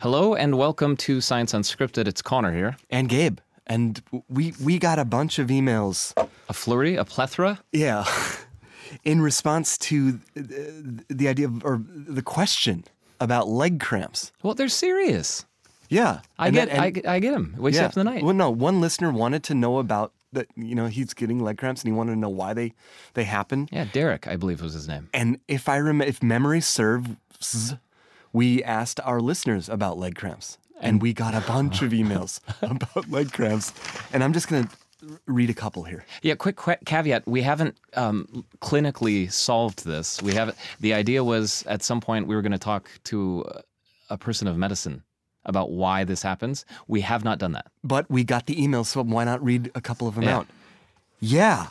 Hello and welcome to Science Unscripted. It's Connor here. and Gabe. And we we got a bunch of emails. A flurry, a plethora. Yeah. In response to the, the idea of, or the question about leg cramps. Well, they're serious. Yeah. I And get, that- and- I, get- I get him. Wakes yeah. up in the night. Well, no, one listener wanted to know about that, you know, he's getting leg cramps and he wanted to know why they they happen. yeah, Derek, I believe was his name. And if I rem- if memory serves, we asked our listeners about leg cramps. And we got a bunch of emails about leg cramps. And I'm just going to read a couple here. Yeah, quick caveat: we haven't um, clinically solved this. We haven't. The idea was at some point we were going to talk to a person of medicine about why this happens. We have not done that. But we got the email, so why not read a couple of them Yeah. out? Yeah,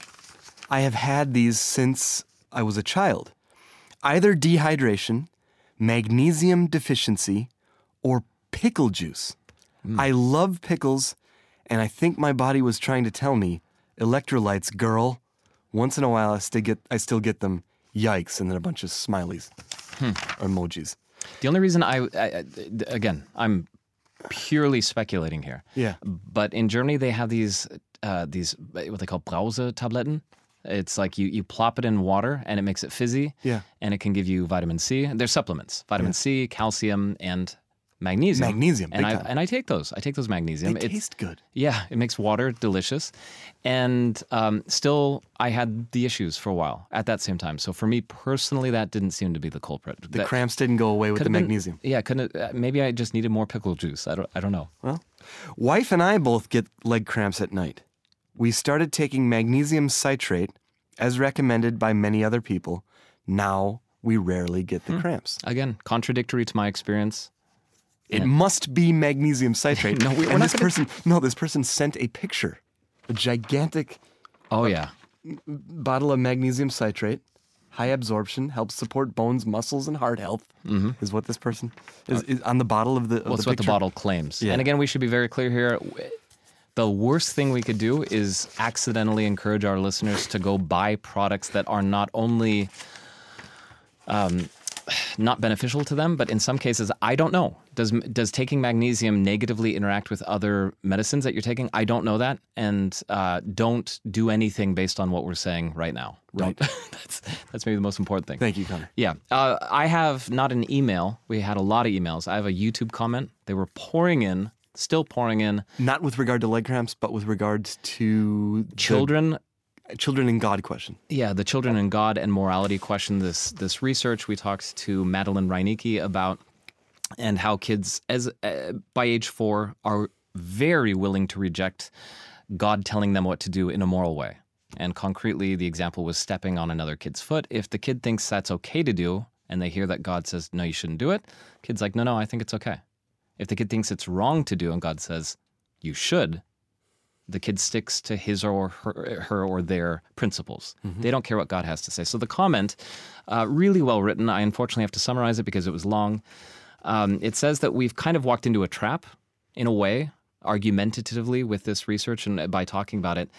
I have had these since I was a child. Either dehydration, magnesium deficiency, or pickle juice. I love pickles, and I think my body was trying to tell me, electrolytes, girl. Once in a while, I still get, I still get them. Yikes! And then a bunch of smileys, or emojis. The only reason I, I again, I'm purely speculating here. Yeah. But in Germany, they have these uh, these what they call Brause-Tabletten. It's like you, you plop it in water and it makes it fizzy. Yeah. And it can give you vitamin C. They're supplements: vitamin C, calcium, and magnesium. Magnesium, And big I time. and I take those. I take those magnesium. They It's- taste good. yeah, it makes water delicious. And um, still, I had the issues for a while at that same time. So for me personally, that didn't seem to be the culprit. The That cramps didn't go away with the could've been- magnesium. yeah, couldn't. Uh, maybe I just needed more pickle juice. I don't. I don't know. Well, wife and I both get leg cramps at night. We started taking magnesium citrate as recommended by many other people. Now we rarely get Hmm. the cramps. Again, contradictory to my experience. It must be magnesium citrate. No, we- we're and not this gonna- person no, this person sent a picture. A gigantic Oh yeah. bottle of magnesium citrate. High absorption helps support bones, muscles, and heart health. Is what this person is, is on the bottle of the. Of Well, the what the bottle claims. Yeah. And again, we should be very clear here. The worst thing we could do is accidentally encourage our listeners to go buy products that are not only um, not beneficial to them, but in some cases, I don't know. Does does taking magnesium negatively interact with other medicines that you're taking? I don't know that, and uh, don't do anything based on what we're saying right now. Don't. that's that's maybe the most important thing. Thank you, Connor. Yeah. Uh, I have not an email. We had a lot of emails. I have a YouTube comment. They were pouring in, still pouring in. Not with regard to leg cramps, but with regards to the Children, children in God question. yeah, the children and God and morality question. This this research we talked to Madeline Reinicke about, and how kids as uh, by age four are very willing to reject God telling them what to do in a moral way. And concretely, the example was stepping on another kid's foot. If the kid thinks that's okay to do, and they hear that God says no, you shouldn't do it, kid's like, no, no, I think it's okay. If the kid thinks it's wrong to do, and God says you should, the kid sticks to his or her, her or their principles. They don't care what God has to say. So the comment, uh, really well written. I unfortunately have to summarize it because it was long. Um, it says that we've kind of walked into a trap, in a way, argumentatively with this research and by talking about it.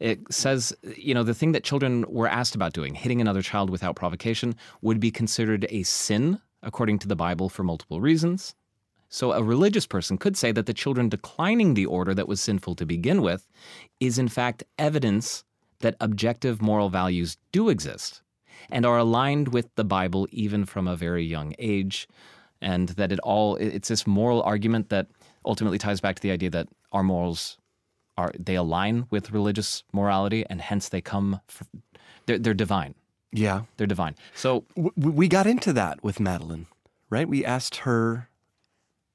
It says, you know, the thing that children were asked about doing, hitting another child without provocation, would be considered a sin according to the Bible for multiple reasons. So, a religious person could say that the children declining the order that was sinful to begin with is, in fact, evidence that objective moral values do exist and are aligned with the Bible even from a very young age. And that it all, it's this moral argument that ultimately ties back to the idea that our morals are, they align with religious morality and hence they come, fr they're, they're divine. Yeah. They're divine. So, we got into that with Madeline, right? We asked her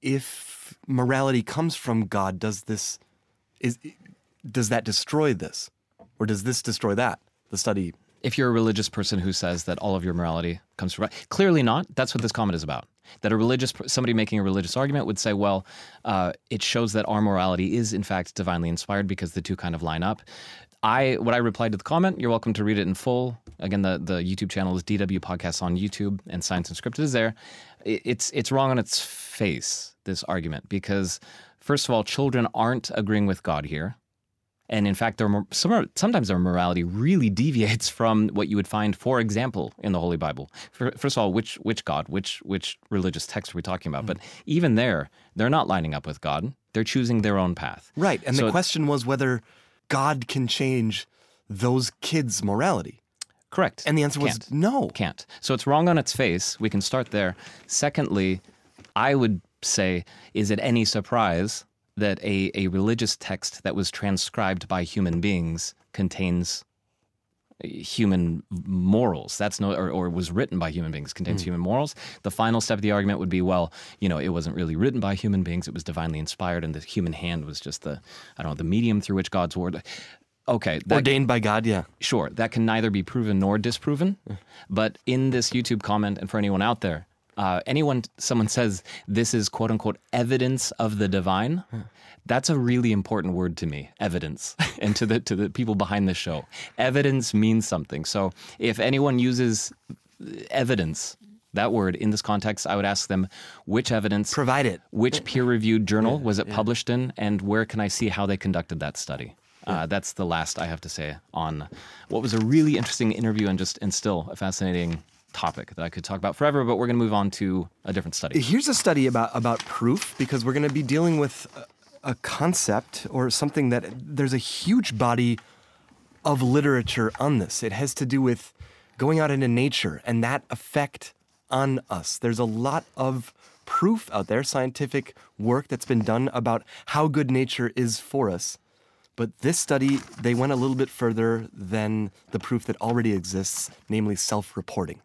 if morality comes from God, does this is does that destroy this? Or does this destroy that? The study. If you're a religious person who says that all of your morality comes from clearly not. That's what this comment is about. That a religious somebody making a religious argument would say well uh, it shows that our morality is in fact divinely inspired because the two kind of line up. I what i replied to the comment you're welcome to read it in full. Again the, the youtube channel is dw podcasts on youtube and science unscripted is there. It- it's it's wrong on its face this argument because first of all children aren't agreeing with god here And in fact, their, sometimes their morality really deviates from what you would find, for example, in the Holy Bible. First of all, which which God, which which religious text are we talking about? Mm. But even there, they're not lining up with God. They're choosing their own path. Right. And So- the question was whether God can change those kids' morality. Correct. And the answer was Can't. no. Can't. So it's wrong on its face. We can start there. Secondly, I would say, is it any surprise that a, a religious text that was transcribed by human beings contains uh, human morals? That's no, or, or was written by human beings contains hmm. human morals. The final step of the argument would be, well, you know, it wasn't really written by human beings. It was divinely inspired, and the human hand was just the, I don't know, the medium through which God's word. Okay, that, Ordained by God, yeah. Sure, that can neither be proven nor disproven. But in this YouTube comment, and for anyone out there, uh, anyone, someone says this is quote unquote evidence of the divine. That's a really important word to me, evidence, and to the to the people behind the show. Evidence means something. So if anyone uses evidence, that word in this context, I would ask them which evidence, Provide it. which peer-reviewed journal was it published in, and where can I see how they conducted that study? Uh, that's the last I have to say on what was a really interesting interview and just and still a fascinating topic that I could talk about forever. But we're going to move on to a different study. Here's a study about, about proof because we're going to be dealing with a, a concept or something that there's a huge body of literature on this. It has to do with going out into nature and that effect on us. There's a lot of proof out there, scientific work that's been done about how good nature is for us. But this study, they went a little bit further than the proof that already exists, namely self reporting.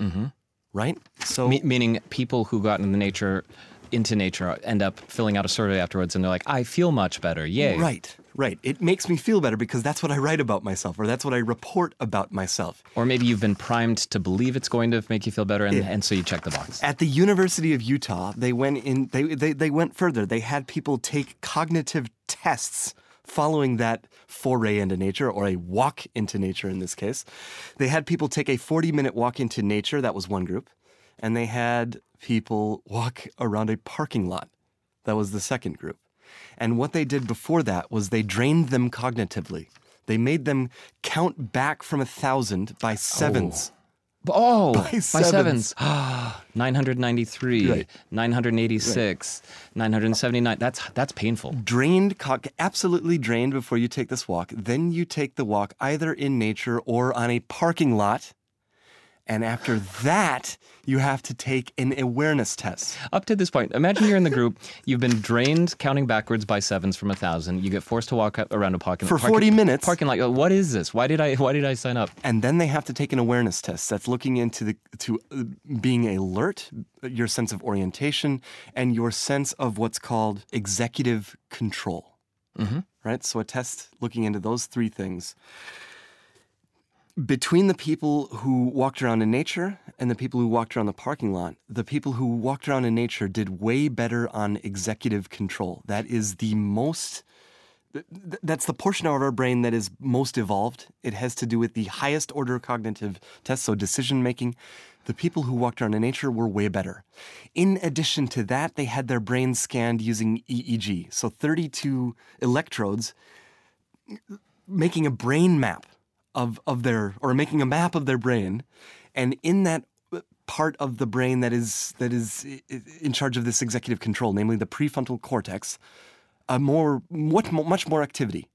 Mm-hmm. Right? So, Me- meaning people who got into nature into nature end up filling out a survey afterwards and they're like, I feel much better. Yay. Right, right. It makes me feel better because that's what I write about myself, or that's what I report about myself. Or maybe you've been primed to believe it's going to make you feel better and, Yeah. and so you check the box. At the University of Utah, they went in. They, they they went further. They had people take cognitive tests following that foray into nature, or a walk into nature in this case. They had people take a 40 minute walk into nature. That was one group, and they had people walk around a parking lot. That was the second group. And what they did before that was they drained them cognitively. They made them count back from a thousand by sevens. Oh, Oh, by, sevens. sevens. 993, Right. 986, 979. That's that's painful. drained, absolutely drained before you take this walk. Then you take the walk either in nature or on a parking lot. And after that, you have to take an awareness test. Up to this point, imagine you're in the group. You've been drained counting backwards by sevens from a thousand. You get forced to walk up around a parking lot. For parking- 40 minutes. Parking lot. What is this? Why did I? Why did I sign up? And then they have to take an awareness test that's looking into the to uh, being alert, your sense of orientation, and your sense of what's called executive control. Mm-hmm. right? So a test looking into those three things. Between the people who walked around in nature and the people who walked around the parking lot, the people who walked around in nature did way better on executive control. That is the most th- th- that's the portion of our brain that is most evolved. It has to do with the highest order cognitive tests, so decision making. The people who walked around in nature were way better. In addition to that, they had their brains scanned using EEG, so 32 electrodes making a brain map of, of their or making a map of their brain and in that uh, part of the brain that is that is in charge of this executive control namely the prefrontal cortex a more what much more activity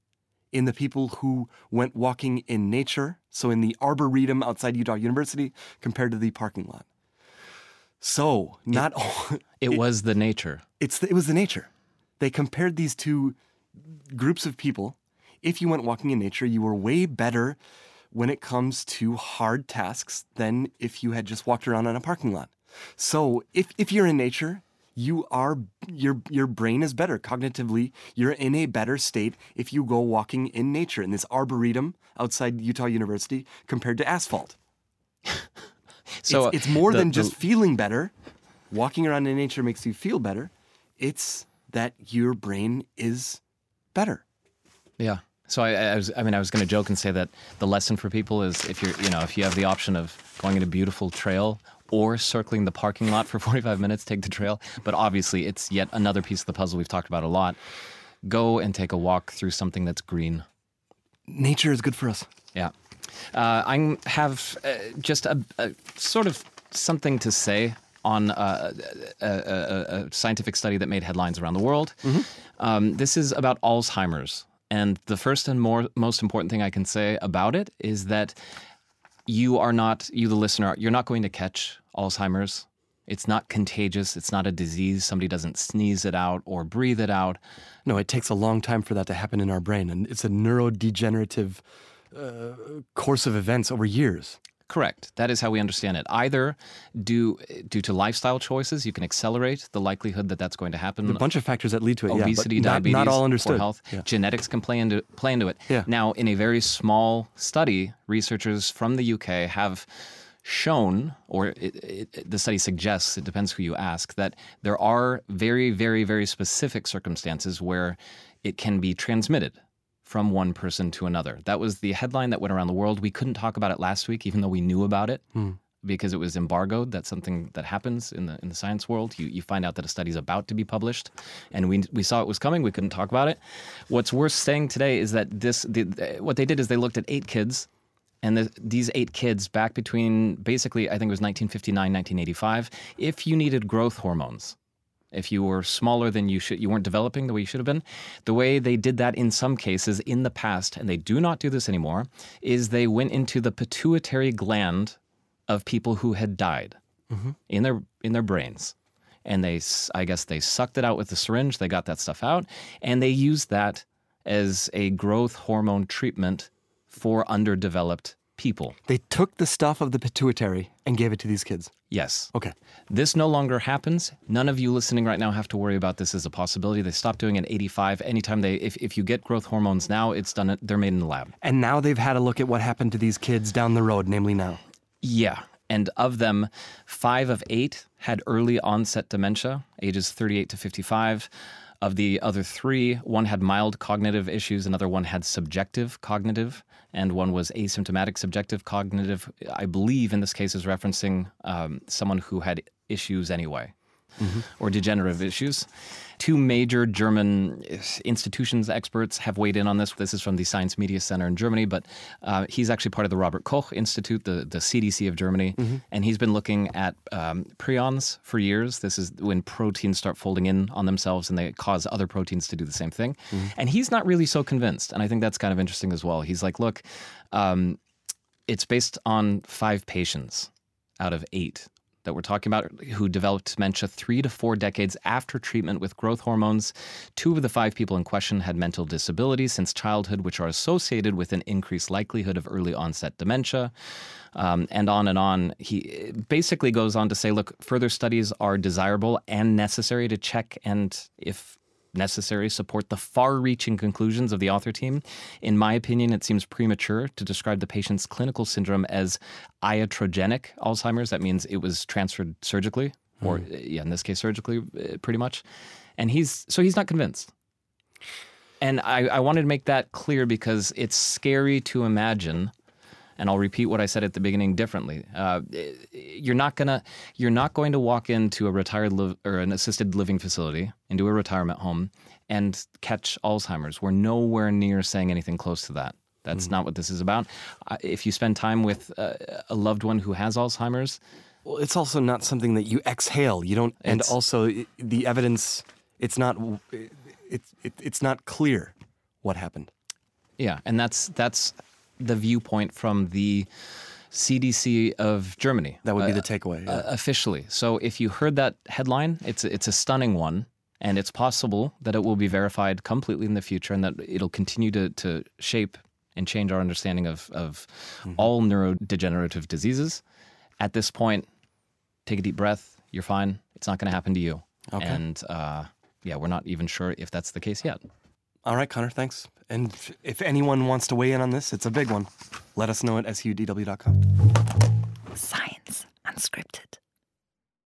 in the people who went walking in nature so in the arboretum outside Utah University compared to the parking lot so not all It, was the nature. it's the, it was the nature. They compared these two groups of people. If you went walking in nature, you were way better when it comes to hard tasks than if you had just walked around on a parking lot. So if, if you're in nature, you are your your brain is better cognitively. You're in a better state if you go walking in nature in this arboretum outside Utah University compared to asphalt. So it's, it's more the- than the- just feeling better. Walking around in nature makes you feel better. It's that your brain is better. Yeah. So I, I was, I mean, I was going to joke and say that the lesson for people is if you're, you know, if you have the option of going in a beautiful trail or circling the parking lot for 45 minutes, take the trail. But obviously, it's yet another piece of the puzzle we've talked about a lot. go and take a walk through something that's green. Nature is good for us. Yeah. Uh, I have uh, just a, a, sort of something to say on uh, a, a, a, scientific study that made headlines around the world. Mm-hmm. Um, this is about Alzheimer's. And the first and more, most important thing I can say about it is that you are not, you, the listener, you're not going to catch Alzheimer's. It's not contagious. It's not a disease. Somebody doesn't sneeze it out or breathe it out. No, it takes a long time for that to happen in our brain. And it's a neurodegenerative uh, course of events over years. Correct. That is how we understand it. Either due due to lifestyle choices, you can accelerate the likelihood that that's going to happen. A bunch of factors that lead to it. Obesity, yeah, diabetes, not, not all understood. poor health. Yeah. Genetics can play into play into it. Yeah. Now, in a very small study, researchers from the UK have shown, or it, it, the study suggests, it depends who you ask, that there are very, very, very specific circumstances where it can be transmitted from one person to another. That was the headline that went around the world. We couldn't talk about it last week, even though we knew about it. Mm. Because it was embargoed. That's something that happens in the in the science world. You you find out that a study is about to be published, and we we saw it was coming. We couldn't talk about it. What's worth saying today is that this the, what they did is they looked at eight kids and the, these eight kids back between basically i think it was 1959 1985 if you needed growth hormones if you were smaller than you should you weren't developing the way you should have been the way they did that in some cases in the past and they do not do this anymore is they went into the pituitary gland of people who had died mm-hmm. in their in their brains and they i guess they sucked it out with the syringe they got that stuff out and they used that as a growth hormone treatment for underdeveloped people. They took the stuff of the pituitary and gave it to these kids. Yes. Okay. This no longer happens. None of you listening right now have to worry about this as a possibility. They stopped doing it at 85. Anytime they, if, if you get growth hormones now, it's done. They're made in the lab. And now they've had a look at what happened to these kids down the road, namely now. Yeah. And of them, five of eight had early onset dementia, ages 38 to 55. Of the other three, one had mild cognitive issues, another one had subjective cognitive, and one was asymptomatic subjective cognitive. I believe in this case is referencing um, someone who had issues anyway mm-hmm. or degenerative issues. Two major German institutions experts have weighed in on this. This is from the Science Media Center in Germany, but uh, he's actually part of the Robert Koch Institute, the, the CDC of Germany, mm-hmm. and he's been looking at um, prions for years. This is when proteins start folding in on themselves and they cause other proteins to do the same thing. Mm-hmm. And he's not really so convinced. And I think that's kind of interesting as well. He's like, look, um, it's based on five patients out of eight that we're talking about who developed dementia three to four decades after treatment with growth hormones. Two of the five people in question had mental disabilities since childhood, which are associated with an increased likelihood of early onset dementia. Um, and on and on. He basically goes on to say, look, further studies are desirable and necessary to check and if necessary support the far reaching conclusions of the author team. In my opinion, it seems premature to describe the patient's clinical syndrome as iatrogenic Alzheimer's. That means it was transferred surgically, or mm. yeah, in this case, surgically, uh, pretty much. And he's so he's not convinced. And I, I wanted to make that clear because it's scary to imagine and I'll repeat what I said at the beginning differently. Uh, you're not gonna you're not going to walk into a retired li- or an assisted living facility, into a retirement home, and catch Alzheimer's. We're nowhere near saying anything close to that. That's mm. not what this is about. If you spend time with uh, a loved one who has Alzheimer's, well, it's also not something that you exhale. You don't, and also the evidence. It's not. It's it, it's not clear what happened. Yeah, and that's that's the viewpoint from the CDC of Germany. That would be uh, the takeaway. Yeah. Uh, officially. So if you heard that headline, it's it's a stunning one, and it's possible that it will be verified completely in the future, and that it'll continue to to shape and change our understanding of of mm-hmm. all neurodegenerative diseases. At this point, take a deep breath. You're fine. It's not going to happen to you. Okay. And uh, yeah, we're not even sure if that's the case yet. All right, Connor, thanks. And if anyone wants to weigh in on this, it's a big one. Let us know at sudw.com. Science Unscripted.